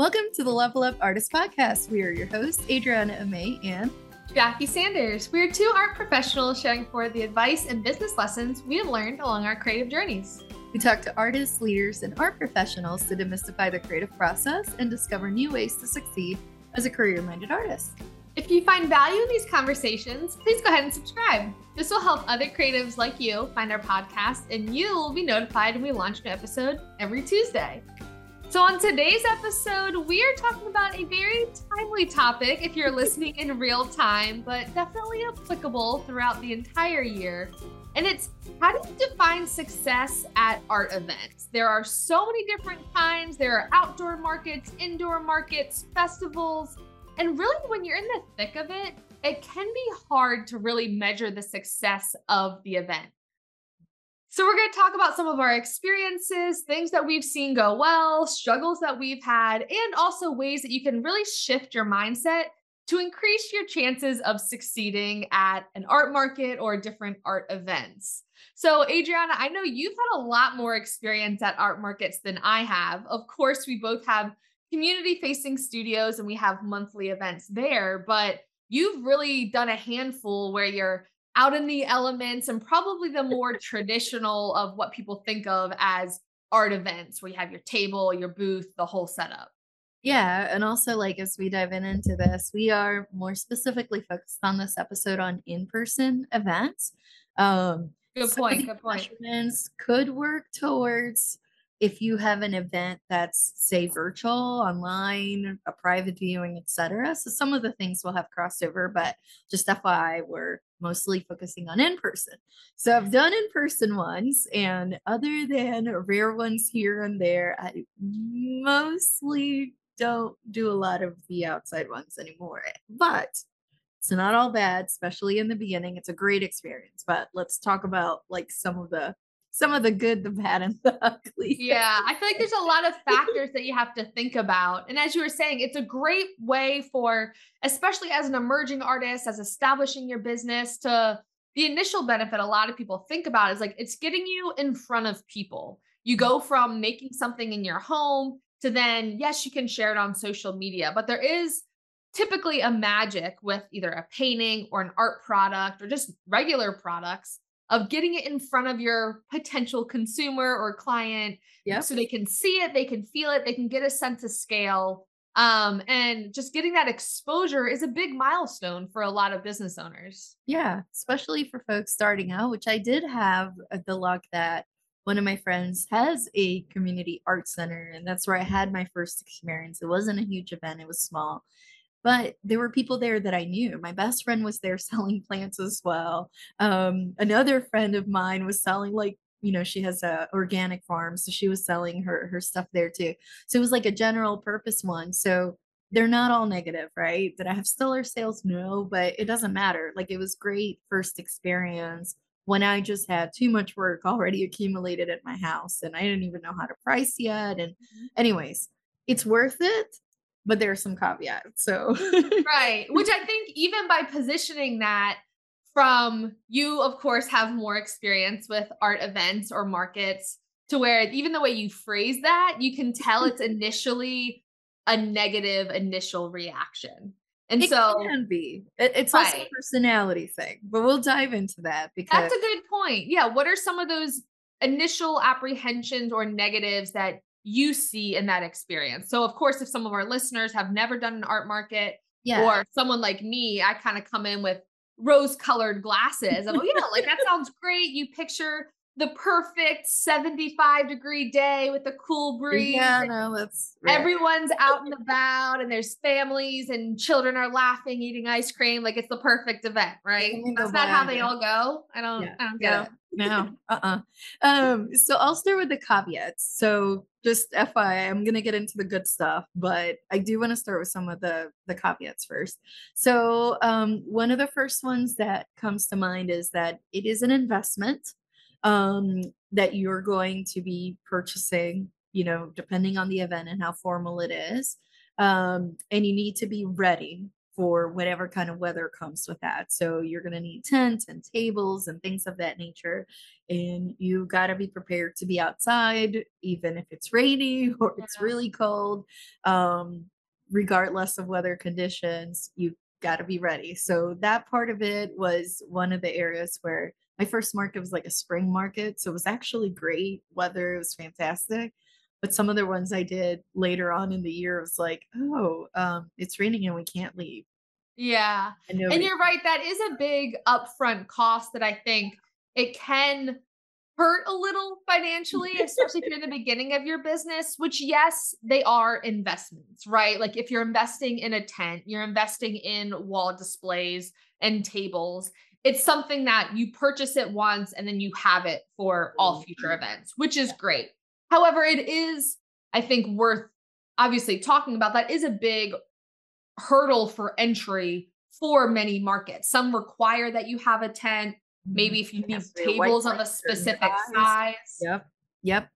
Welcome to the Level Up Artist Podcast. We are your hosts, Adriana Amay and Jackie Sanders. We are two art professionals sharing for the advice and business lessons we have learned along our creative journeys. We talk to artists, leaders, and art professionals to demystify the creative process and discover new ways to succeed as a career minded artist. If you find value in these conversations, please go ahead and subscribe. This will help other creatives like you find our podcast, and you will be notified when we launch an episode every Tuesday. So, on today's episode, we are talking about a very timely topic if you're listening in real time, but definitely applicable throughout the entire year. And it's how do you define success at art events? There are so many different kinds. There are outdoor markets, indoor markets, festivals. And really, when you're in the thick of it, it can be hard to really measure the success of the event. So, we're going to talk about some of our experiences, things that we've seen go well, struggles that we've had, and also ways that you can really shift your mindset to increase your chances of succeeding at an art market or different art events. So, Adriana, I know you've had a lot more experience at art markets than I have. Of course, we both have community facing studios and we have monthly events there, but you've really done a handful where you're out in the elements and probably the more traditional of what people think of as art events where you have your table, your booth, the whole setup. Yeah, and also like as we dive in into this, we are more specifically focused on this episode on in-person events. Um good point, good point. Could work towards if you have an event that's say virtual online a private viewing etc so some of the things will have crossover but just fyi we're mostly focusing on in person. So i've done in person ones and other than rare ones here and there i mostly don't do a lot of the outside ones anymore but it's not all bad especially in the beginning it's a great experience but let's talk about like some of the some of the good, the bad, and the ugly. Yeah, I feel like there's a lot of factors that you have to think about. And as you were saying, it's a great way for, especially as an emerging artist, as establishing your business, to the initial benefit a lot of people think about is like it's getting you in front of people. You go from making something in your home to then, yes, you can share it on social media, but there is typically a magic with either a painting or an art product or just regular products of getting it in front of your potential consumer or client yep. so they can see it, they can feel it, they can get a sense of scale. Um, and just getting that exposure is a big milestone for a lot of business owners. Yeah, especially for folks starting out, which I did have uh, the luck that one of my friends has a community art center, and that's where I had my first experience. It wasn't a huge event, it was small but there were people there that I knew. My best friend was there selling plants as well. Um, another friend of mine was selling like you know she has a organic farm so she was selling her her stuff there too so it was like a general purpose one so they're not all negative right That i have stellar sales no but it doesn't matter like it was great first experience when i just had too much work already accumulated at my house and i didn't even know how to price yet and mm-hmm. anyways it's worth it but there are some caveats. So, right. Which I think, even by positioning that from you, of course, have more experience with art events or markets to where even the way you phrase that, you can tell it's initially a negative initial reaction. And so it so can be. It, it's right. also a personality thing, but we'll dive into that because that's a good point. Yeah. What are some of those initial apprehensions or negatives that you see in that experience. So, of course, if some of our listeners have never done an art market, yeah. or someone like me, I kind of come in with rose colored glasses. I'm like, yeah, like that sounds great. You picture the perfect 75 degree day with a cool breeze. Yeah, no, that's everyone's out and about, and there's families and children are laughing, eating ice cream. Like it's the perfect event, right? That's not how they all go. I don't, yeah. I don't get yeah. No, uh-uh. Um, so I'll start with the caveats. So just FYI, I'm gonna get into the good stuff, but I do want to start with some of the the caveats first. So um, one of the first ones that comes to mind is that it is an investment um, that you're going to be purchasing, you know, depending on the event and how formal it is. Um, and you need to be ready for whatever kind of weather comes with that. So you're going to need tents and tables and things of that nature. And you got to be prepared to be outside, even if it's rainy or it's really cold. Um, regardless of weather conditions, you got to be ready. So that part of it was one of the areas where my first market was like a spring market. So it was actually great weather. It was fantastic. But some of the ones I did later on in the year was like, oh, um, it's raining and we can't leave. Yeah. And And you're right, that is a big upfront cost that I think it can hurt a little financially, especially if you're in the beginning of your business, which, yes, they are investments, right? Like if you're investing in a tent, you're investing in wall displays and tables. It's something that you purchase it once and then you have it for all future events, which is great. However, it is, I think, worth obviously talking about that is a big hurdle for entry for many markets. Some require that you have a tent. Mm-hmm. Maybe if you need tables of one, a specific size. Yep. Yep.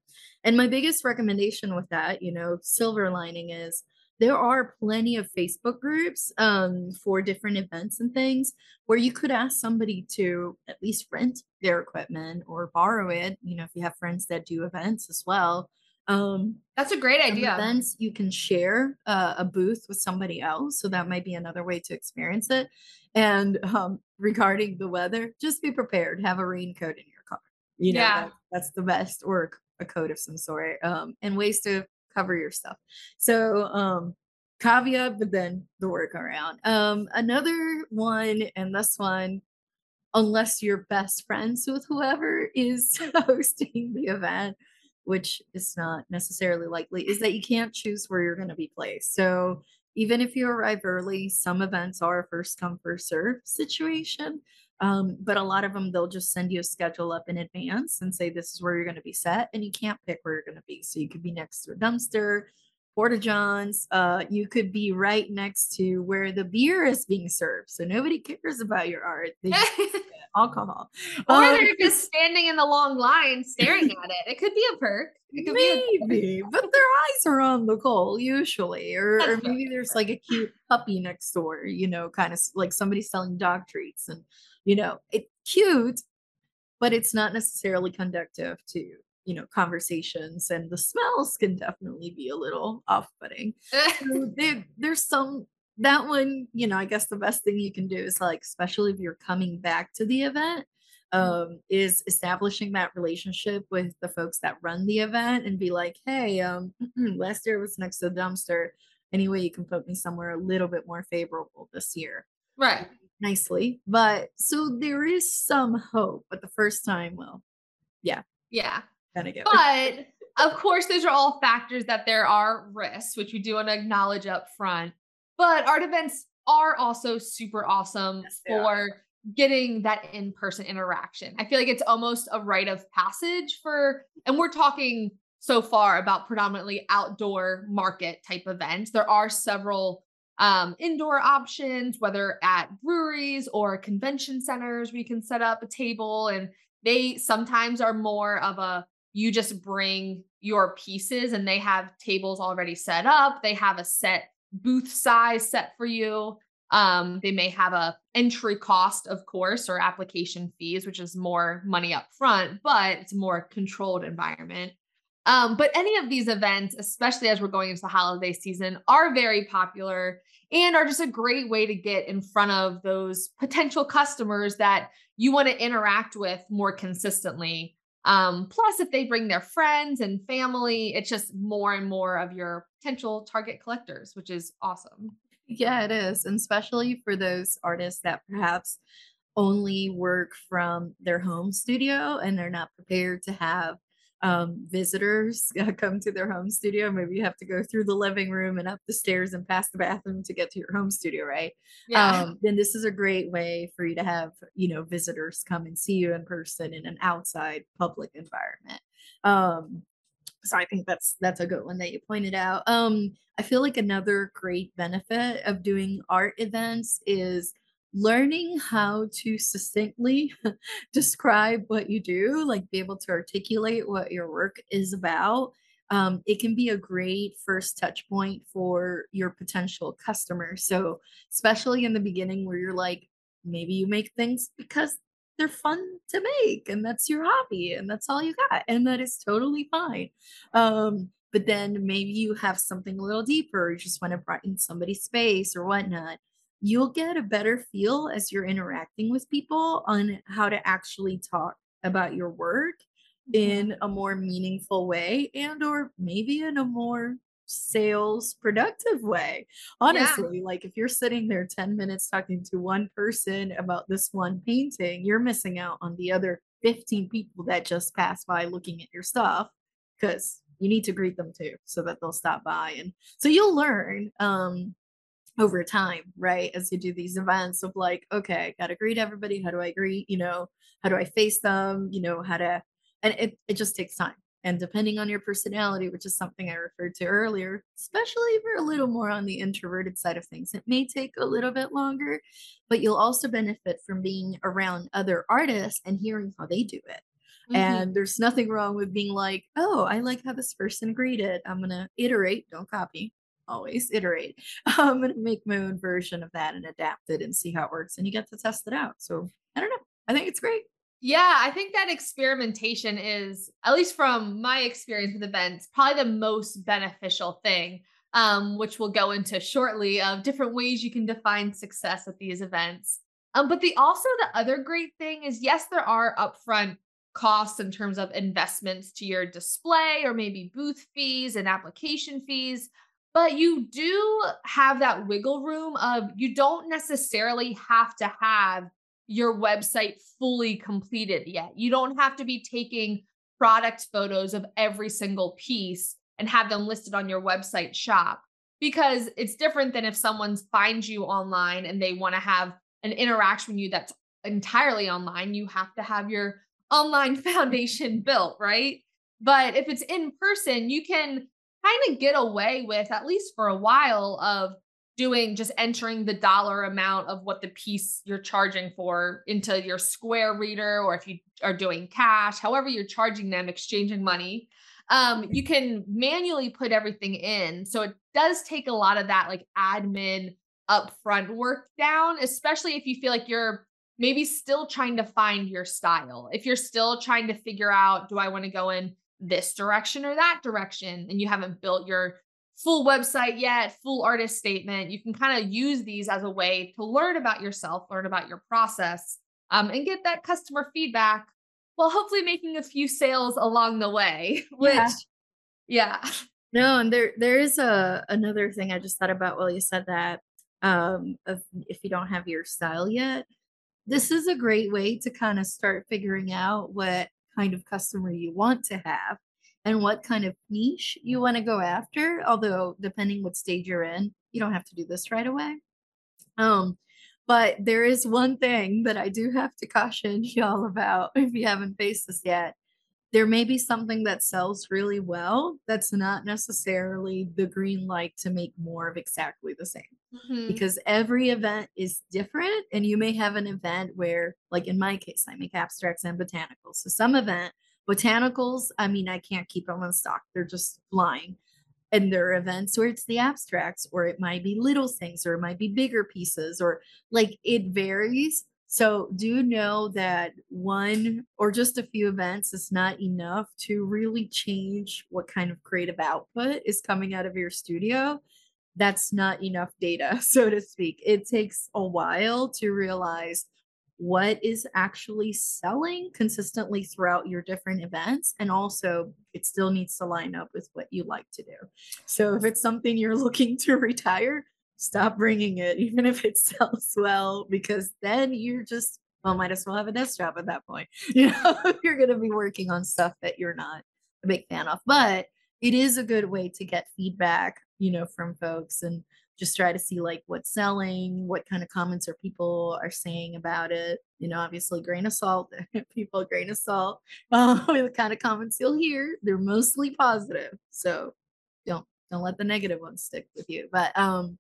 And my biggest recommendation with that, you know, silver lining is there are plenty of Facebook groups um, for different events and things where you could ask somebody to at least rent their equipment or borrow it. You know, if you have friends that do events as well. Um, That's a great idea. events you can share uh, a booth with somebody else, so that might be another way to experience it. And um, regarding the weather, just be prepared. Have a raincoat in your car. You know, Yeah. that- that's the best, or a coat of some sort, um, and ways to cover your stuff. So, um, caveat, but then the workaround. Um, another one, and this one, unless you're best friends with whoever is hosting the event, which is not necessarily likely, is that you can't choose where you're going to be placed. So even if you arrive early, some events are a first come, first serve situation. Um, but a lot of them, they'll just send you a schedule up in advance and say, this is where you're going to be set. And you can't pick where you're going to be. So you could be next to a dumpster, Porta Johns. Uh, you could be right next to where the beer is being served. So nobody cares about your art. They just alcohol. or Um, they're just standing in the long line staring at it. It could be a perk. It could be a Maybe, but their eyes are on the goal usually, or, or maybe there's like a cute puppy next door, you know, kind of like somebody selling dog treats, and you know, it's cute, but it's not necessarily conductive to you know conversations, and the smells can definitely be a little off-putting. So there, there's some that one, you know, I guess the best thing you can do is like, especially if you're coming back to the event, um, is establishing that relationship with the folks that run the event and be like, hey, um, last year was next to the dumpster. Anyway, you can put me somewhere a little bit more favorable this year. right. Nicely. But so there is some hope, but the first time, well, Yeah. get But of course, those are all factors that there are risks, which we do want to acknowledge up front. But art events are also super awesome Yes, are. for getting that in person interaction. I feel like it's almost a rite of passage for, and we're talking so far about predominantly outdoor market type events. There are several um, indoor options, whether at breweries or convention centers, you can set up a table and they sometimes are more of a you just bring your pieces and they have tables already set up they have a set booth size set for you um, they may have a entry cost of course or application fees which is more money up front but it's a more controlled environment um, but any of these events especially as we're going into the holiday season are very popular and are just a great way to get in front of those potential customers that you want to interact with more consistently. Um, plus, if they bring their friends and family, it's just more and more of your potential target collectors, which is awesome. Yeah, it is. And especially for those artists that perhaps only work from their home studio and they're not prepared to have um, visitors come to their home studio. Maybe you have to go through the living room and up the stairs and past the bathroom to get to your home studio, right? Yeah. Um, then this is a great way for you to have, you know, visitors come and see you in person in an outside public environment. Um, so I think that's that's a good one that you pointed out. Um, I feel like another great benefit of doing art events is learning how to succinctly describe what you do, like be able to articulate what your work is about. um, it can be a great first touch point for your potential customer. So, especially in the beginning where you're like, maybe you make things because they're fun to make and that's your hobby and that's all you got and that is totally fine um but then maybe you have something a little deeper you just want to brighten somebody's space or whatnot you'll get a better feel as you're interacting with people on how to actually talk about your work in a more meaningful way and or maybe in a more sales productive way honestly yeah. like if you're sitting there 10 minutes talking to one person about this one painting you're missing out on the other 15 people that just pass by looking at your stuff because you need to greet them too so that they'll stop by and so you'll learn um over time right as you do these events of like okay gotta greet everybody how do i greet you know how do i face them you know how to and it, it just takes time and depending on your personality, which is something I referred to earlier, especially if you're a little more on the introverted side of things, it may take a little bit longer, but you'll also benefit from being around other artists and hearing how they do it. Mm-hmm. And there's nothing wrong with being like, oh, I like how this person greeted. I'm going to iterate, don't copy, always iterate. Going to make my own version of that and adapt it and see how it works. And you get to test it out. So I don't know. I think it's great. Yeah, I think that experimentation is, at least from my experience with events, probably the most beneficial thing, um, which we'll go into shortly of different ways you can define success at these events. Um, but the also the other great thing is yes, there are upfront costs in terms of investments to your display or maybe booth fees and application fees. But you do have that wiggle room of you don't necessarily have to have your website fully completed yet. You don't have to be taking product photos of every single piece and have them listed on your website shop because it's different than if someone finds you online and they want to have an interaction with you that's entirely online. You have to have your online foundation built, right? But if it's in person, you can kind of get away with, at least for a while, of doing just entering the dollar amount of what the piece you're charging for into your Square reader, or if you are doing cash, however you're charging them, exchanging money, um, you can manually put everything in. So it does take a lot of that like admin upfront work down, especially if you feel like you're maybe still trying to find your style. If you're still trying to figure out, do I want to go in this direction or that direction, and you haven't built your full website yet, full artist statement. You can kind of use these as a way to learn about yourself, learn about your process, um, and get that customer feedback while hopefully making a few sales along the way. Which, yeah. yeah. No, and there there is a another thing I just thought about while you said that. Um, of if you don't have your style yet, this is a great way to kind of start figuring out what kind of customer you want to have and what kind of niche you want to go after. Although, depending what stage you're in, you don't have to do this right away. Um, but there is one thing that I do have to caution y'all about if you haven't faced this yet. There may be something that sells really well that's not necessarily the green light to make more of exactly the same. Mm-hmm. Because every event is different, and you may have an event where, like in my case, I make abstracts and botanicals. So, some event Botanicals, I mean, I can't keep them in stock. They're just flying. And there are events where it's the abstracts, or it might be little things, or it might be bigger pieces, or like it varies. So do know that one or just a few events is not enough to really change what kind of creative output is coming out of your studio. That's not enough data, so to speak. It takes a while to realize what is actually selling consistently throughout your different events and also it still needs to line up with what you like to do so if it's something you're looking to retire stop bringing it even if it sells well because then you're just well might as well have a desk job at that point you know you're going to be working on stuff that you're not a big fan of but it is a good way to get feedback you know from folks and just try to see like what's selling, what kind of comments are people are saying about it. You know, obviously grain of salt, people grain of salt. Uh, the kind of comments you'll hear, they're mostly positive. So don't don't let the negative ones stick with you. But um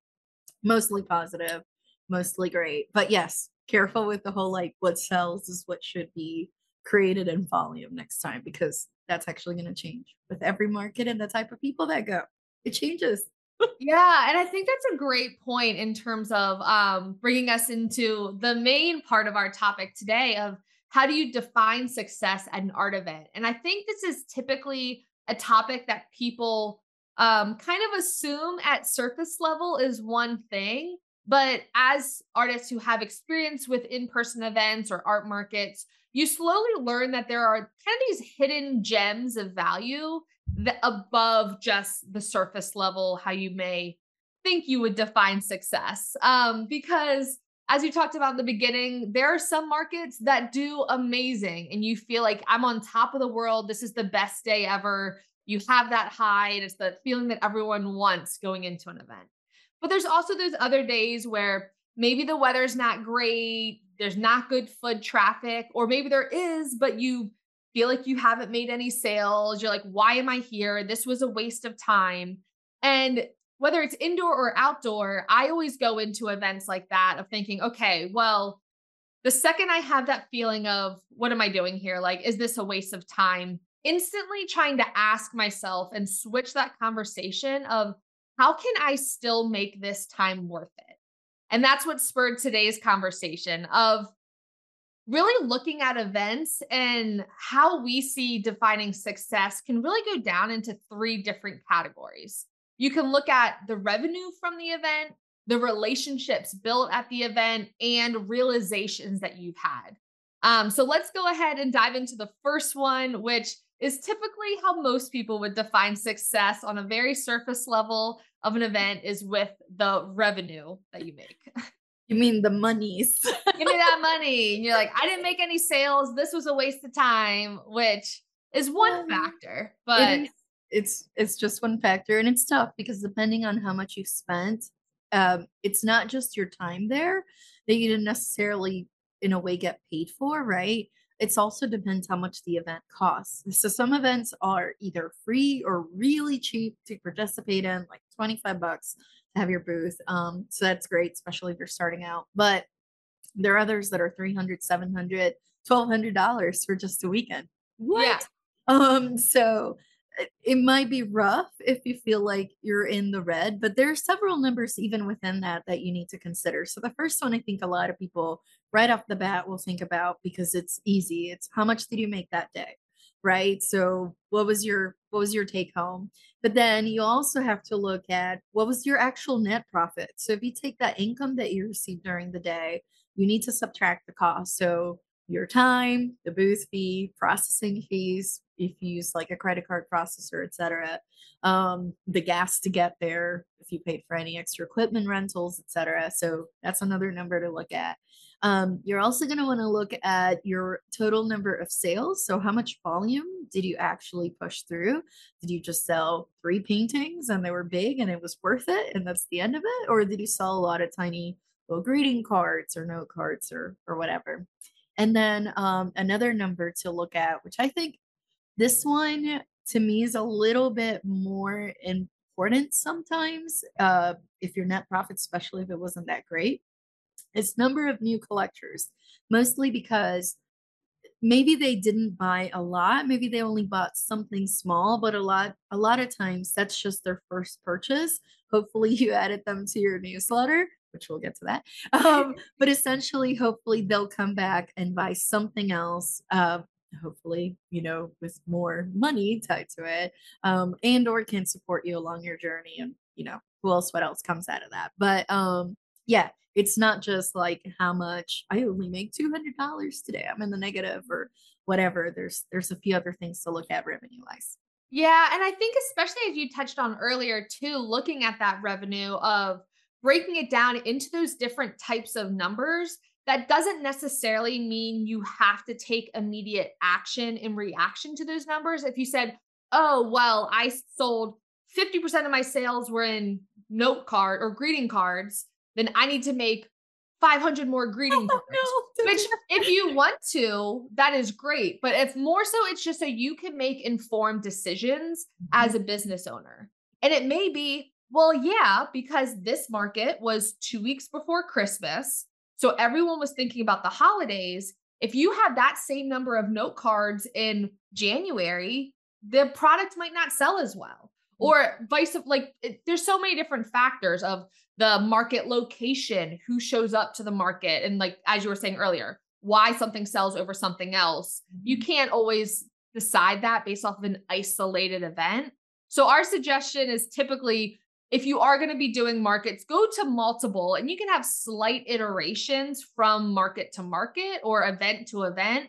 mostly positive, mostly great. But yes, careful with the whole like what sells is what should be created in volume next time because that's actually going to change with every market and the type of people that go. It changes. yeah, and I think that's a great point in terms of um, bringing us into the main part of our topic today of how do you define success at an art event? And I think this is typically a topic that people um, kind of assume at surface level is one thing. But as artists who have experience with in person events or art markets, you slowly learn that there are kind of these hidden gems of value that above just the surface level, how you may think you would define success. Um, because as you talked about in the beginning, there are some markets that do amazing and you feel like I'm on top of the world. This is the best day ever. You have that high, and it's the feeling that everyone wants going into an event. But there's also those other days where maybe the weather's not great, there's not good foot traffic, or maybe there is, but you feel like you haven't made any sales. You're like, why am I here? This was a waste of time. And whether it's indoor or outdoor, I always go into events like that of thinking, okay, well, the second I have that feeling of what am I doing here? Like, is this a waste of time? Instantly trying to ask myself and switch that conversation of how can I still make this time worth it? And that's what spurred today's conversation of really looking at events and how we see defining success can really go down into three different categories. You can look at the revenue from the event, the relationships built at the event, and realizations that you've had. Um, so let's go ahead and dive into the first one, which is typically how most people would define success on a very surface level of an event is with the revenue that you make. You mean the monies? Give me that money. And you're like, I didn't make any sales. This was a waste of time, which is one factor, but it's it's just one factor and it's tough because depending on how much you spent um, it's not just your time there that you didn't necessarily in a way get paid for right it's also depends how much the event costs so some events are either free or really cheap to participate in like 25 bucks to have your booth um, so that's great especially if you're starting out but there are others that are 300 700 1200 dollars for just a weekend what yeah. um so it might be rough if you feel like you're in the red, but there are several numbers even within that that you need to consider. So the first one I think a lot of people right off the bat we'll think about because it's easy. It's how much did you make that day? Right? So what was your what was your take home? But then you also have to look at what was your actual net profit. So if you take that income that you received during the day, you need to subtract the cost. So your time, the booth fee, processing fees, if you use like a credit card processor, etc. Um, the gas to get there, if you paid for any extra equipment rentals, etc. So that's another number to look at. Um, you're also going to want to look at your total number of sales. So, how much volume did you actually push through? Did you just sell three paintings and they were big and it was worth it and that's the end of it? Or did you sell a lot of tiny little greeting cards or note cards or, or whatever? And then um, another number to look at, which I think this one to me is a little bit more important sometimes, uh, if your net profit, especially if it wasn't that great, is number of new collectors, mostly because maybe they didn't buy a lot maybe they only bought something small but a lot a lot of times that's just their first purchase hopefully you added them to your newsletter which we'll get to that. Um, but essentially, hopefully, they'll come back and buy something else. Uh, hopefully, you know, with more money tied to it, um, and or can support you along your journey. And you know, who else? What else comes out of that? But um, yeah, it's not just like how much I only make two hundred dollars today. I'm in the negative or whatever. There's there's a few other things to look at revenue wise. Yeah, and I think especially as you touched on earlier too, looking at that revenue of breaking it down into those different types of numbers, that doesn't necessarily mean you have to take immediate action in reaction to those numbers. If you said, oh, well, I sold 50% of my sales were in note card or greeting cards, then I need to make 500 more greeting oh, cards. No. Which, if you want to, that is great. But if more so, it's just so you can make informed decisions mm-hmm. as a business owner. And it may be, well, yeah, because this market was two weeks before Christmas. So everyone was thinking about the holidays. if you have that same number of note cards in January, the product might not sell as well. Mm. Or vice of like it, there's so many different factors of the market location, who shows up to the market, and like as you were saying earlier, why something sells over something else. You mm-hmm. can't always decide that based off of an isolated event. So our suggestion is typically if you are going to be doing markets, go to multiple and you can have slight iterations from market to market or event to event.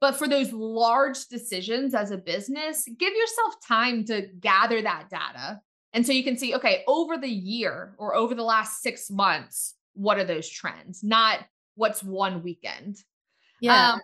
But for those large decisions as a business, give yourself time to gather that data. And so you can see, okay, over the year or over the last six months, what are those trends? Not what's one weekend. Yeah. Um,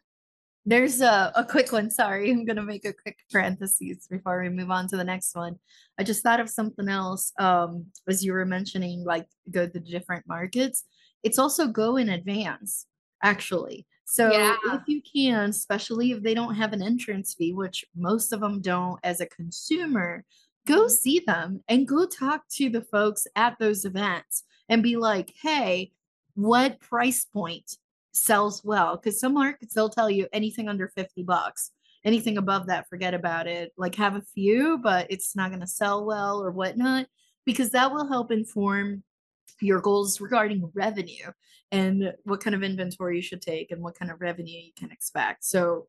there's a, a quick one. Sorry, I'm going to make a quick parenthesis before we move on to the next one. I just thought of something else um, as you were mentioning, like go to different markets. It's also go in advance, actually. So yeah. if you can, especially if they don't have an entrance fee, which most of them don't as a consumer, go see them and go talk to the folks at those events and be like, hey, what price point sells well? Because some markets they'll tell you anything under 50 bucks. Anything above that forget about it. Like have a few but it's not going to sell well or whatnot because that will help inform your goals regarding revenue and what kind of inventory you should take and what kind of revenue you can expect. So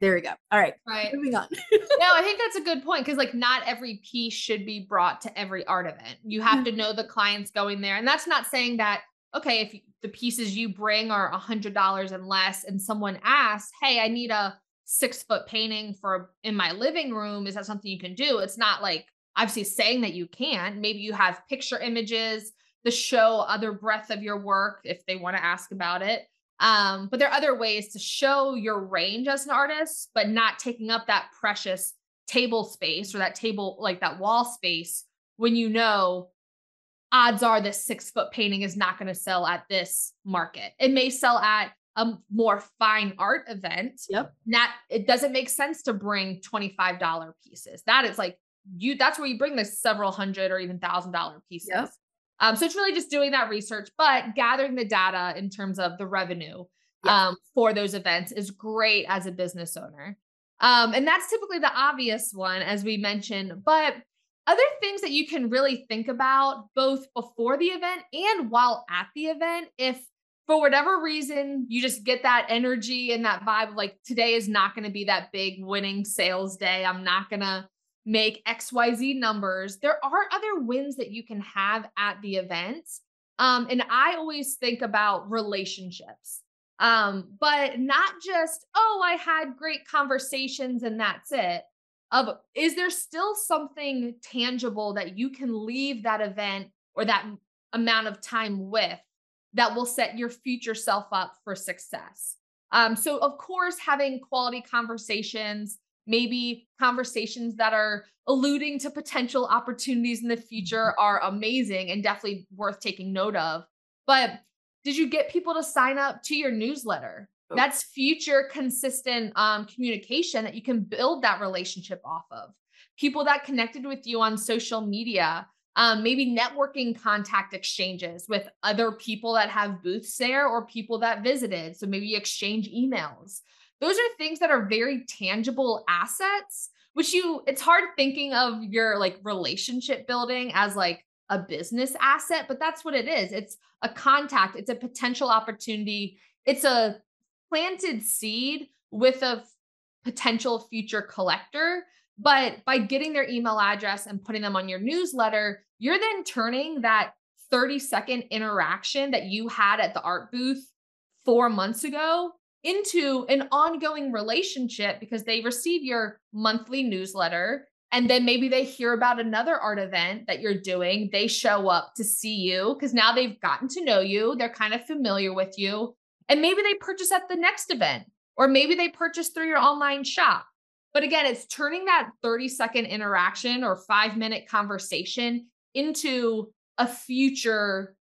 there we go. All right. Right. Moving on. no, I think that's a good point because like not every piece should be brought to every art event. You have to mm-hmm. know the clients going there. And that's not saying that okay, if the pieces you bring are a hundred dollars and less, and someone asks, "Hey, I need a six foot painting for in my living room," is that something you can do? It's not like obviously saying that you can. Maybe you have picture images to show other breadth of your work if they want to ask about it. Um, but there are other ways to show your range as an artist, but not taking up that precious table space or that table like that wall space when you know odds are this six foot painting is not going to sell at this market. It may sell at a more fine art event. Yep. That it doesn't make sense to bring $25 pieces. That is like you that's where you bring the several hundred or even thousand dollar pieces. Yep. Um, so it's really just doing that research, but gathering the data in terms of the revenue yep. um, for those events is great as a business owner. Um, and that's typically the obvious one, as we mentioned. But other things that you can really think about both before the event and while at the event, if for whatever reason you just get that energy and that vibe like today is not going to be that big winning sales day. I'm not going to make XYZ numbers. There are other wins that you can have at the event. Um, and I always think about relationships. Um, but not just, oh, I had great conversations and that's it of is there still something tangible that you can leave that event or that amount of time with that will set your future self up for success um, so of course having quality conversations maybe conversations that are alluding to potential opportunities in the future mm-hmm. are amazing and definitely worth taking note of but did you get people to sign up to your newsletter Oh. That's future consistent um, communication that you can build that relationship off of. People that connected with you on social media, um, maybe networking contact exchanges with other people that have booths there or people that visited. So maybe exchange emails. Those are things that are very tangible assets, which you, it's hard thinking of your like relationship building as like a business asset, but that's what it is. It's a contact, it's a potential opportunity, it's a planted seed with a potential future collector. But by getting their email address and putting them on your newsletter, you're then turning that 30 second interaction that you had at the art booth four months ago into an ongoing relationship because they receive your monthly newsletter. And then maybe they hear about another art event that you're doing. They show up to see you because now they've gotten to know you. They're kind of familiar with you. And maybe they purchase at the next event, or maybe they purchase through your online shop. But again, it's turning that 30 second interaction or five minute conversation into a future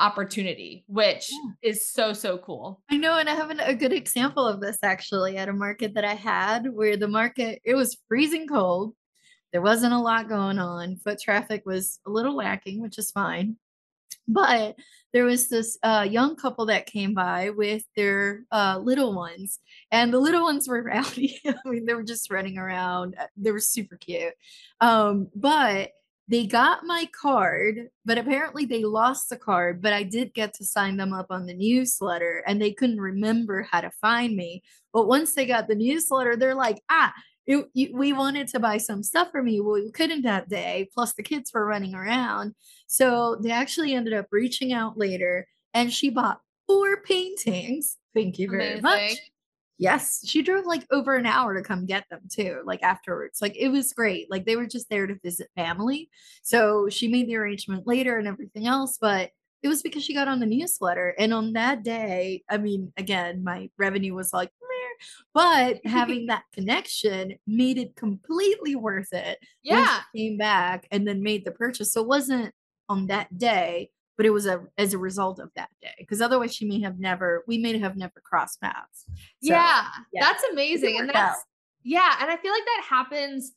opportunity, which yeah. is so, so cool. I know. And I have a good example of this actually at a market that I had where the market, it was freezing cold. There wasn't a lot going on. Foot traffic was a little lacking, which is fine. but there was this uh, young couple that came by with their uh, little ones, and the little ones were rowdy. I mean, they were just running around. They were super cute. Um, but they got my card, but apparently they lost the card. But I did get to sign them up on the newsletter, and they couldn't remember how to find me. But once they got the newsletter, they're like, ah, it, you, we wanted to buy some stuff for me. Well, we couldn't that day. Plus, the kids were running around. So they actually ended up reaching out later and she bought four paintings. Thank you very Amazing. much. Yes, she drove like over an hour to come get them too, like afterwards. Like it was great. Like they were just there to visit family. So she made the arrangement later and everything else. But it was because she got on the newsletter. And on that day, I mean, again, my revenue was like, Meh. but having that connection made it completely worth it. Yeah. came back and then made the purchase. So it wasn't on that day, but it was a as a result of that day. Because otherwise she may have never, we may have never crossed paths. So, yeah, yeah, that's amazing. And that's out. yeah, and I feel like that happens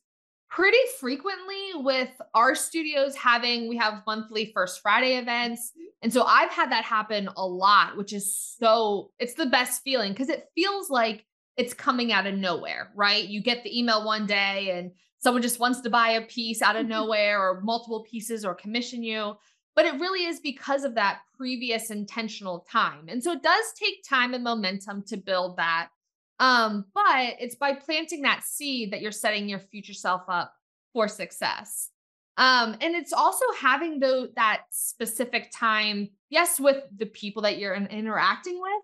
pretty frequently with our studios having we have monthly first friday events mm-hmm. and so i've had that happen a lot which is so it's the best feeling because it feels like it's coming out of nowhere right you get the email one day and someone just wants to buy a piece out of mm-hmm. nowhere or multiple pieces or commission you but it really is because of that previous intentional time and so it does take time and momentum to build that um, but it's by planting that seed that you're setting your future self up for success. Um, and it's also having the, that specific time, yes, with the people that you're in, interacting with.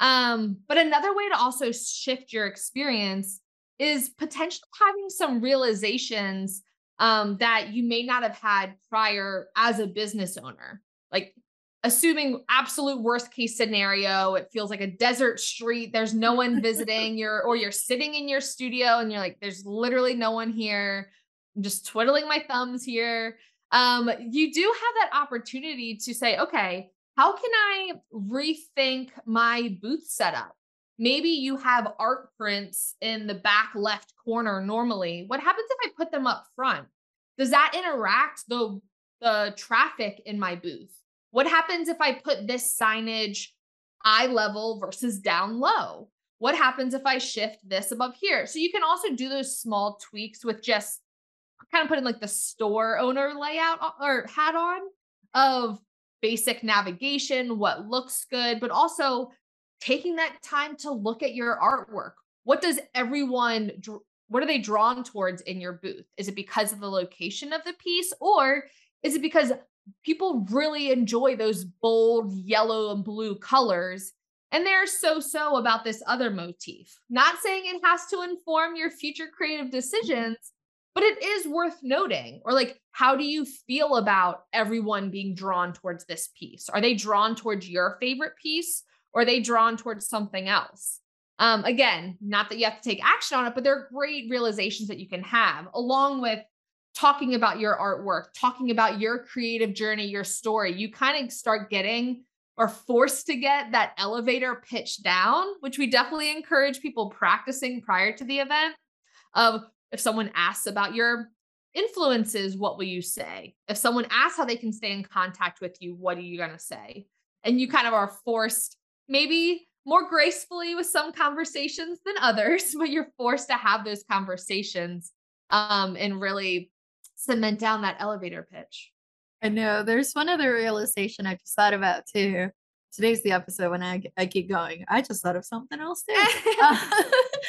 Um, but another way to also shift your experience is potentially having some realizations um, that you may not have had prior as a business owner. Like assuming absolute worst case scenario it feels like a desert street there's no one visiting you're or you're sitting in your studio and you're like there's literally no one here. I'm just twiddling my thumbs here. Um you do have that opportunity to say okay how can i rethink my booth setup maybe you have art prints in the back left corner normally what happens if i put them up front does that interact the the traffic in my booth what happens if I put this signage eye level versus down low? What happens if I shift this above here? So you can also do those small tweaks with just kind of putting like the store owner layout or hat on of basic navigation, what looks good, but also taking that time to look at your artwork. What does everyone what are they drawn towards in your booth? Is it because of the location of the piece or is it because people really enjoy those bold yellow and blue colors. And they're so so about this other motif. Not saying it has to inform your future creative decisions, but it is worth noting. Or, like, how do you feel about everyone being drawn towards this piece? Are they drawn towards your favorite piece or are they drawn towards something else? Um, again, not that you have to take action on it, but they're great realizations that you can have along with talking about your artwork, talking about your creative journey, your story, you kind of start getting or forced to get that elevator pitch down, which we definitely encourage people practicing prior to the event. Of if someone asks about your influences, what will you say? If someone asks how they can stay in contact with you, what are you going to say? And you kind of are forced, maybe more gracefully with some conversations than others, but you're forced to have those conversations um, and really cement down that elevator pitch. I know. There's one other realization I just thought about too. Today's the episode when I, I keep going. I just thought of something else too. uh,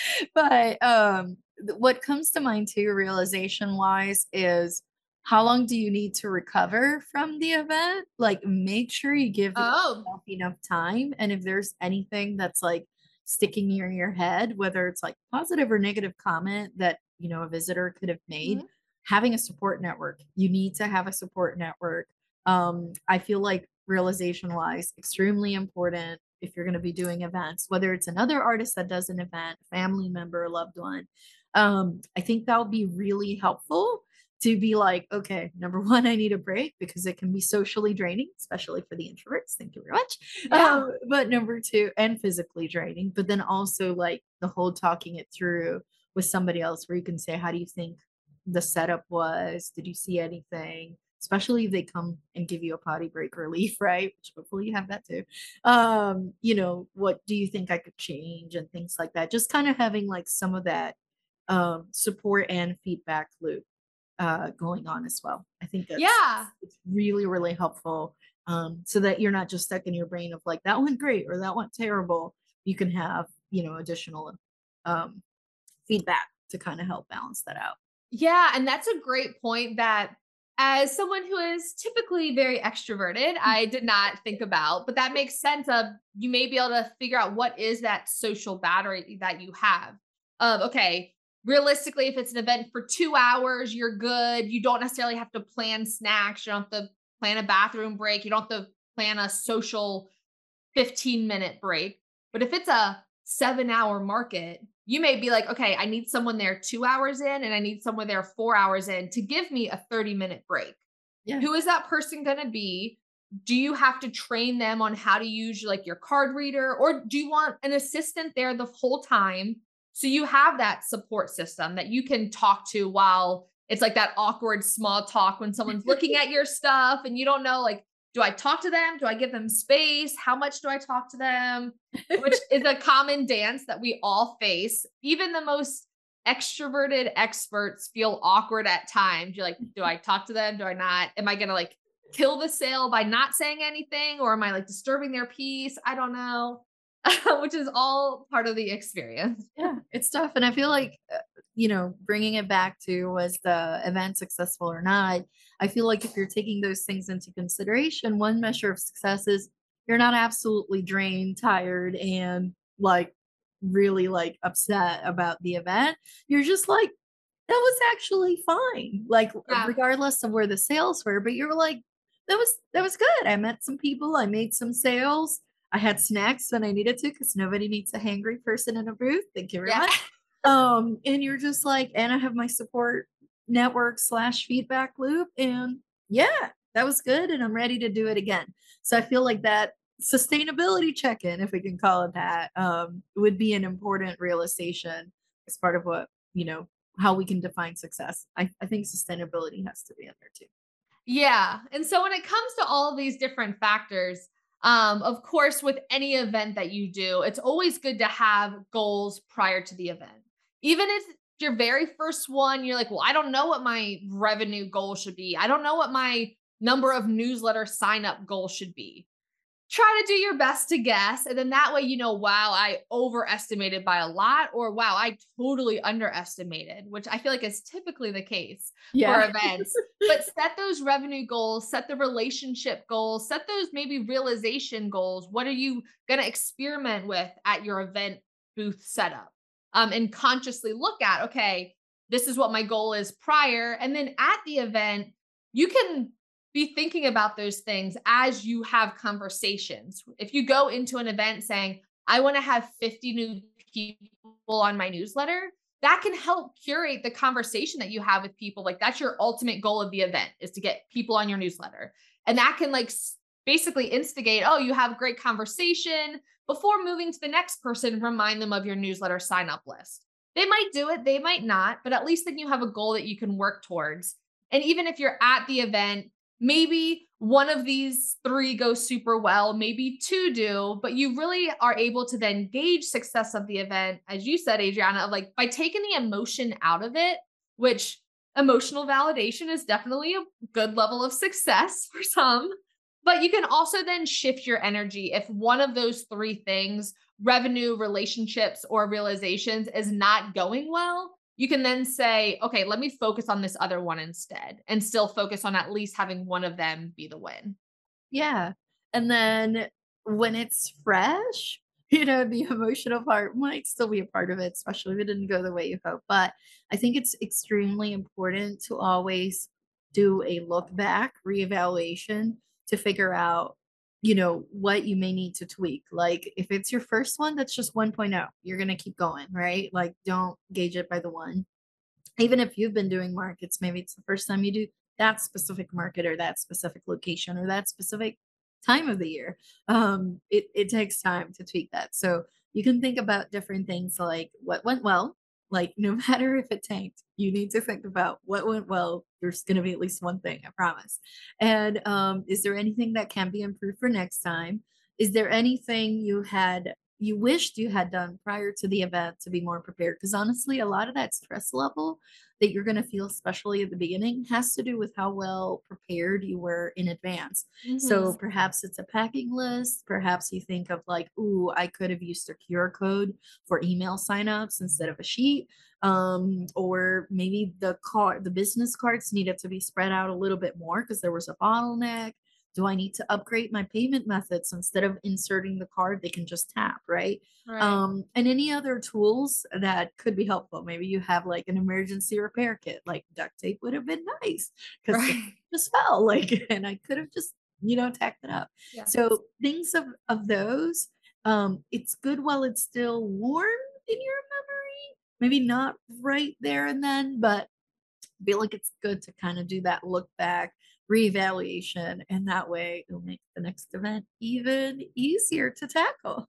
but um, what comes to mind too, realization wise, is how long do you need to recover from the event? Like, make sure you give oh. enough time. And if there's anything that's like sticking in your head, whether it's like positive or negative comment that you know a visitor could have made. Mm-hmm having a support network. You need to have a support network. Um, I feel like realization wise, extremely important if you're going to be doing events, whether it's another artist that does an event, family member, loved one. Um, I think that would be really helpful to be like, okay, number one, I need a break because it can be socially draining, especially for the introverts. Thank you very much. Yeah. Um, but number two, and physically draining, but then also like the whole talking it through with somebody else where you can say, how do you think the setup was? Did you see anything? especially if they come and give you a potty break relief, right? Which hopefully you have that too. Um, you know, what do you think I could change and things like that. Just kind of having like some of that um, support and feedback loop uh, going on as well. I think that's Yeah. it's really, really helpful. Um, so that you're not just stuck in your brain of like that went great or that went terrible. You can have, you know, additional um feedback to kind of help balance that out. Yeah, and that's a great point that as someone who is typically very extroverted, I did not think about, but that makes sense of you may be able to figure out what is that social battery that you have. Of okay, realistically, if it's an event for two hours, you're good. You don't necessarily have to plan snacks, you don't have to plan a bathroom break, you don't have to plan a social 15 minute break. But if it's a seven hour market, you may be like, okay, I need someone there two hours in and I need someone there four hours in to give me a 30 minute break. Yeah. Who is that person going to be? Do you have to train them on how to use like your card reader or do you want an assistant there the whole time? So you have that support system that you can talk to while it's like that awkward small talk when someone's looking at your stuff and you don't know like do I talk to them? Do I give them space? How much do I talk to them? Which is a common dance that we all face. Even the most extroverted experts feel awkward at times. You're like, do I talk to them? Do I not? Am I going to like kill the sale by not saying anything? Or am I like disturbing their peace? I don't know. Which is all part of the experience. yeah, it's tough. And I feel like, uh, you know, bringing it back to was the event successful or not? I feel like if you're taking those things into consideration, one measure of success is you're not absolutely drained, tired, and like really like upset about the event. You're just like, that was actually fine. Like, Yeah. regardless of where the sales were, but you're like, that was that was good. I met some people, I made some sales. I had snacks when I needed to because nobody needs a hangry person in a booth. Thank you very Yeah. much. Um, and you're just like, and I have my support network slash feedback loop. And yeah, that was good. And I'm ready to do it again. So I feel like that sustainability check-in, if we can call it that, um, would be an important realization as part of what, you know, how we can define success. I, I think sustainability has to be in there too. Yeah. And so when it comes to all these different factors, um, of course, with any event that you do, it's always good to have goals prior to the event. Even if your very first one, you're like, well, I don't know what my revenue goal should be. I don't know what my number of newsletter sign up goal should be. Try to do your best to guess. And then that way, you know, wow, I overestimated by a lot, or wow, I totally underestimated, which I feel like is typically the case for events. but set those revenue goals, set the relationship goals, set those maybe realization goals. What are you going to experiment with at your event booth setup? Um, and consciously look at, okay, this is what my goal is prior. And then at the event, you can be thinking about those things as you have conversations. If you go into an event saying, I want to have 50 new people on my newsletter, that can help curate the conversation that you have with people. Like that's your ultimate goal of the event is to get people on your newsletter. And that can like basically instigate, oh, you have great conversation. Before moving to the next person, remind them of your newsletter sign up list. They might do it, they might not, but at least then you have a goal that you can work towards. And even if you're at the event, maybe one of these three goes super well, maybe two do, but you really are able to then gauge success of the event, as you said, Adriana, of like by taking the emotion out of it, which emotional validation is definitely a good level of success for some. But you can also then shift your energy if one of those three things, revenue, relationships, or realizations, is not going well you can then say, okay, let me focus on this other one instead and still focus on at least having one of them be the win. Yeah. And then when it's fresh, you know, the emotional part might still be a part of it, especially if it didn't go the way you hope. But I think it's extremely important to always do a look back, reevaluation to figure out, you know, what you may need to tweak. Like if it's your first one, that's just 1.0. You're going to keep going, right? Like don't gauge it by the one. Even if you've been doing markets, maybe it's the first time you do that specific market or that specific location or that specific time of the year. Um, it, it takes time to tweak that. So you can think about different things like what went well, Like, no matter if it tanked, you need to think about what went well. There's going to be at least one thing, I promise. And um, is there anything that can be improved for next time? Is there anything you had you wished you had done prior to the event to be more prepared? Because honestly, a lot of that stress level that you're going to feel, especially at the beginning, has to do with how well prepared you were in advance. Mm-hmm. So perhaps it's a packing list. Perhaps you think of like, ooh, I could have used a QR code for email signups instead of a sheet. Um, or maybe the card, the business cards needed to be spread out a little bit more because there was a bottleneck do I need to upgrade my payment methods instead of inserting the card they can just tap, right? right? Um, and any other tools that could be helpful. Maybe you have like an emergency repair kit, like duct tape would have been nice because right. it just fell like, and I could have just, you know, tacked it up. Yes. So things of, of those, um, it's good while it's still warm in your memory. Maybe not right there and then, but I feel like it's good to kind of do that look back reevaluation and that way it'll make the next event even easier to tackle.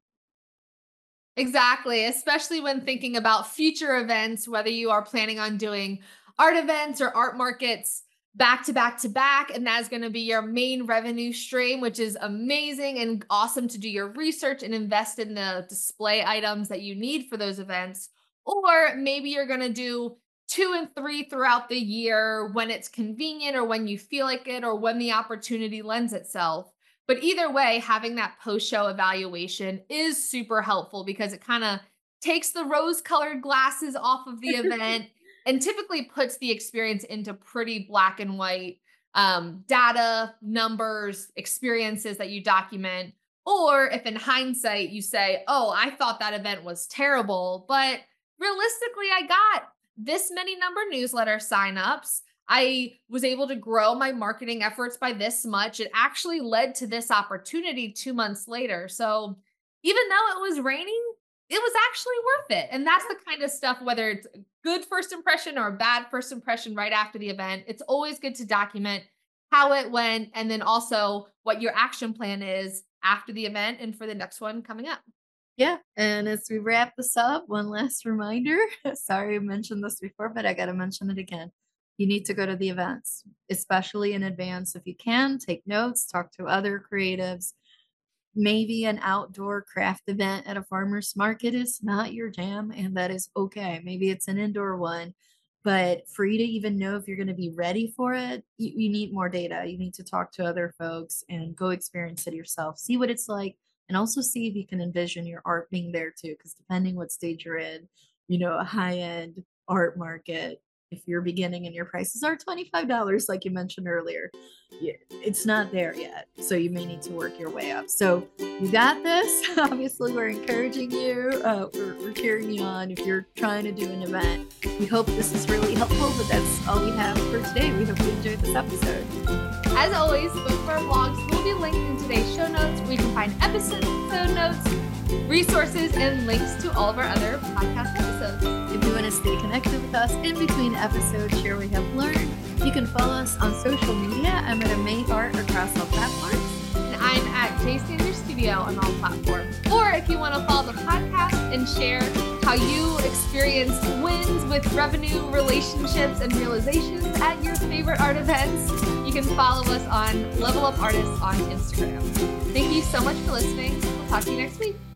Exactly especially when thinking about future events whether you are planning on doing art events or art markets back to back to back and that's going to be your main revenue stream which is amazing and awesome to do your research and invest in the display items that you need for those events or maybe you're going to do two and three throughout the year when it's convenient or when you feel like it or when the opportunity lends itself. But either way, having that post show evaluation is super helpful because it kind of takes the rose colored glasses off of the event and typically puts the experience into pretty black and white um, data, numbers, experiences that you document. Or if in hindsight you say, oh, I thought that event was terrible, but realistically, I got this many number newsletter signups. I was able to grow my marketing efforts by this much. It actually led to this opportunity two months later. So even though it was raining, it was actually worth it. And that's the kind of stuff, whether it's good first impression or bad first impression right after the event, it's always good to document how it went and then also what your action plan is after the event and for the next one coming up. Yeah. And as we wrap this up, one last reminder. Sorry, I mentioned this before, but I got to mention it again. You need to go to the events, especially in advance if you can. Take notes, talk to other creatives. Maybe an outdoor craft event at a farmer's market is not your jam, and that is okay. Maybe it's an indoor one. But for you to even know if you're going to be ready for it, you, you need more data. You need to talk to other folks and go experience it yourself. See what it's like and also see if you can envision your art being there too because depending what stage you're in you know a high end art market if you're beginning and your prices are $25 like you mentioned earlier it's not there yet so you may need to work your way up. So you got this. Obviously we're encouraging you uh, we're, we're cheering you on if you're trying to do an event. We hope this is really helpful but that's all we have for today. We hope you enjoyed this episode. As always vlogs will be linked in today's show notes where you can find episode notes resources and links to all of our other podcast episodes if you want to stay connected with us in between episodes, share what we have learned. You can follow us on social media. I'm at May Art across all platforms. And I'm at J Sanders Studio on all platforms. Or if you want to follow the podcast and share how you experienced wins with revenue, relationships, and realizations at your favorite art events, you can follow us on Level Up Artists on Instagram. Thank you so much for listening. We'll talk to you next week.